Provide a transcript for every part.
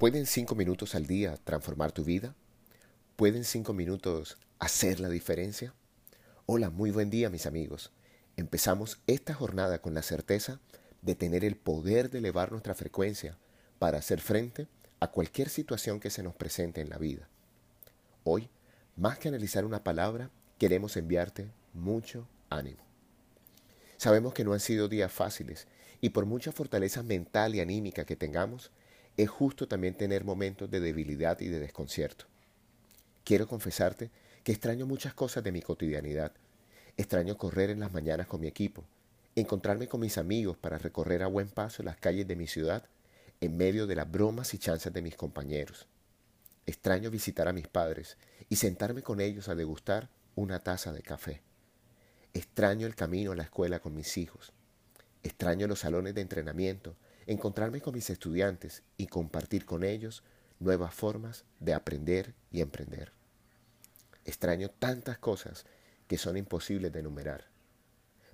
¿Pueden cinco minutos al día transformar tu vida? ¿Pueden cinco minutos hacer la diferencia? Hola, muy buen día mis amigos. Empezamos esta jornada con la certeza de tener el poder de elevar nuestra frecuencia para hacer frente a cualquier situación que se nos presente en la vida. Hoy, más que analizar una palabra, queremos enviarte mucho ánimo. Sabemos que no han sido días fáciles y por mucha fortaleza mental y anímica que tengamos, es justo también tener momentos de debilidad y de desconcierto. Quiero confesarte que extraño muchas cosas de mi cotidianidad. Extraño correr en las mañanas con mi equipo, encontrarme con mis amigos para recorrer a buen paso las calles de mi ciudad en medio de las bromas y chanzas de mis compañeros. Extraño visitar a mis padres y sentarme con ellos a degustar una taza de café. Extraño el camino a la escuela con mis hijos. Extraño los salones de entrenamiento encontrarme con mis estudiantes y compartir con ellos nuevas formas de aprender y emprender. Extraño tantas cosas que son imposibles de enumerar,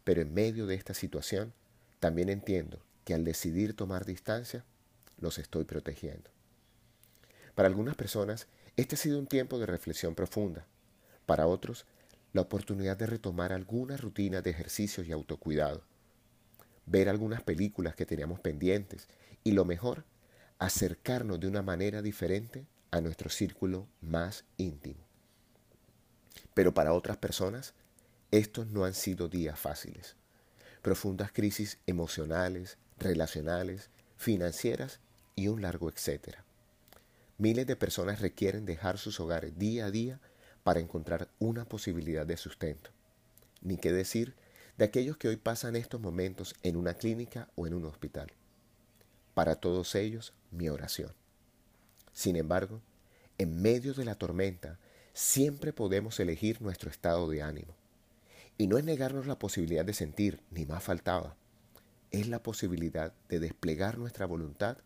pero en medio de esta situación también entiendo que al decidir tomar distancia, los estoy protegiendo. Para algunas personas, este ha sido un tiempo de reflexión profunda. Para otros, la oportunidad de retomar alguna rutina de ejercicios y autocuidado ver algunas películas que teníamos pendientes y lo mejor, acercarnos de una manera diferente a nuestro círculo más íntimo. Pero para otras personas, estos no han sido días fáciles. Profundas crisis emocionales, relacionales, financieras y un largo etcétera. Miles de personas requieren dejar sus hogares día a día para encontrar una posibilidad de sustento. Ni qué decir de aquellos que hoy pasan estos momentos en una clínica o en un hospital. Para todos ellos, mi oración. Sin embargo, en medio de la tormenta, siempre podemos elegir nuestro estado de ánimo. Y no es negarnos la posibilidad de sentir, ni más faltaba, es la posibilidad de desplegar nuestra voluntad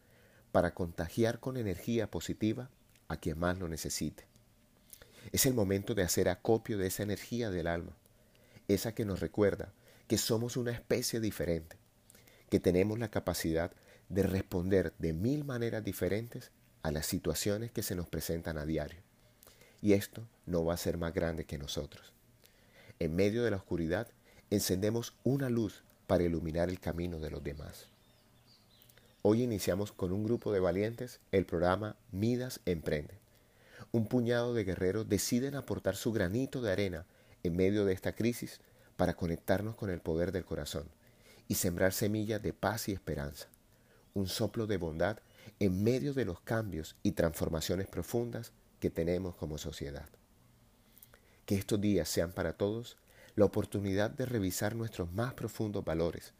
para contagiar con energía positiva a quien más lo necesite. Es el momento de hacer acopio de esa energía del alma, esa que nos recuerda que somos una especie diferente, que tenemos la capacidad de responder de mil maneras diferentes a las situaciones que se nos presentan a diario. Y esto no va a ser más grande que nosotros. En medio de la oscuridad, encendemos una luz para iluminar el camino de los demás. Hoy iniciamos con un grupo de valientes el programa Midas Emprende. Un puñado de guerreros deciden aportar su granito de arena en medio de esta crisis para conectarnos con el poder del corazón y sembrar semillas de paz y esperanza, un soplo de bondad en medio de los cambios y transformaciones profundas que tenemos como sociedad. Que estos días sean para todos la oportunidad de revisar nuestros más profundos valores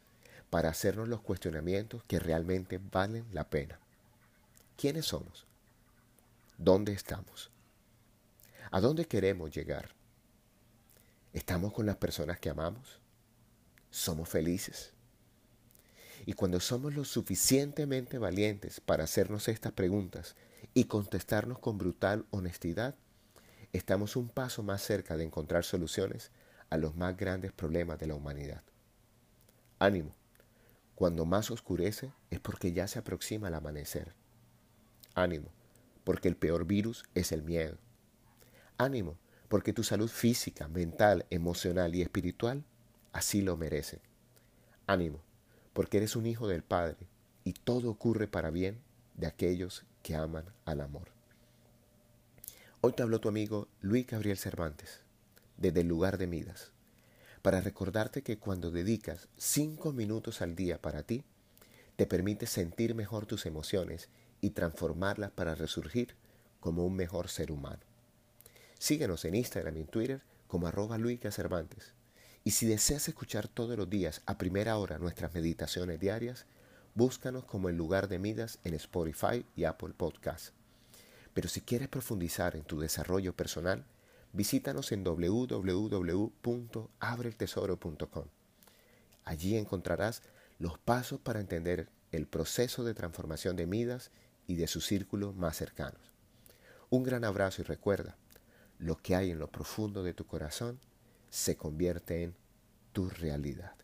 para hacernos los cuestionamientos que realmente valen la pena. ¿Quiénes somos? ¿Dónde estamos? ¿A dónde queremos llegar? ¿Estamos con las personas que amamos? ¿Somos felices? Y cuando somos lo suficientemente valientes para hacernos estas preguntas y contestarnos con brutal honestidad, estamos un paso más cerca de encontrar soluciones a los más grandes problemas de la humanidad. Ánimo, cuando más oscurece es porque ya se aproxima el amanecer. Ánimo, porque el peor virus es el miedo. Ánimo, porque tu salud física, mental, emocional y espiritual así lo merecen. Ánimo, porque eres un hijo del Padre y todo ocurre para bien de aquellos que aman al amor. Hoy te habló tu amigo Luis Gabriel Cervantes, desde el lugar de Midas, para recordarte que cuando dedicas cinco minutos al día para ti, te permite sentir mejor tus emociones y transformarlas para resurgir como un mejor ser humano. Síguenos en Instagram y en Twitter como arroba Cervantes. Y si deseas escuchar todos los días a primera hora nuestras meditaciones diarias, búscanos como el lugar de Midas en Spotify y Apple Podcasts. Pero si quieres profundizar en tu desarrollo personal, visítanos en www.abreltesoro.com. Allí encontrarás los pasos para entender el proceso de transformación de Midas y de sus círculos más cercanos. Un gran abrazo y recuerda, lo que hay en lo profundo de tu corazón se convierte en tu realidad.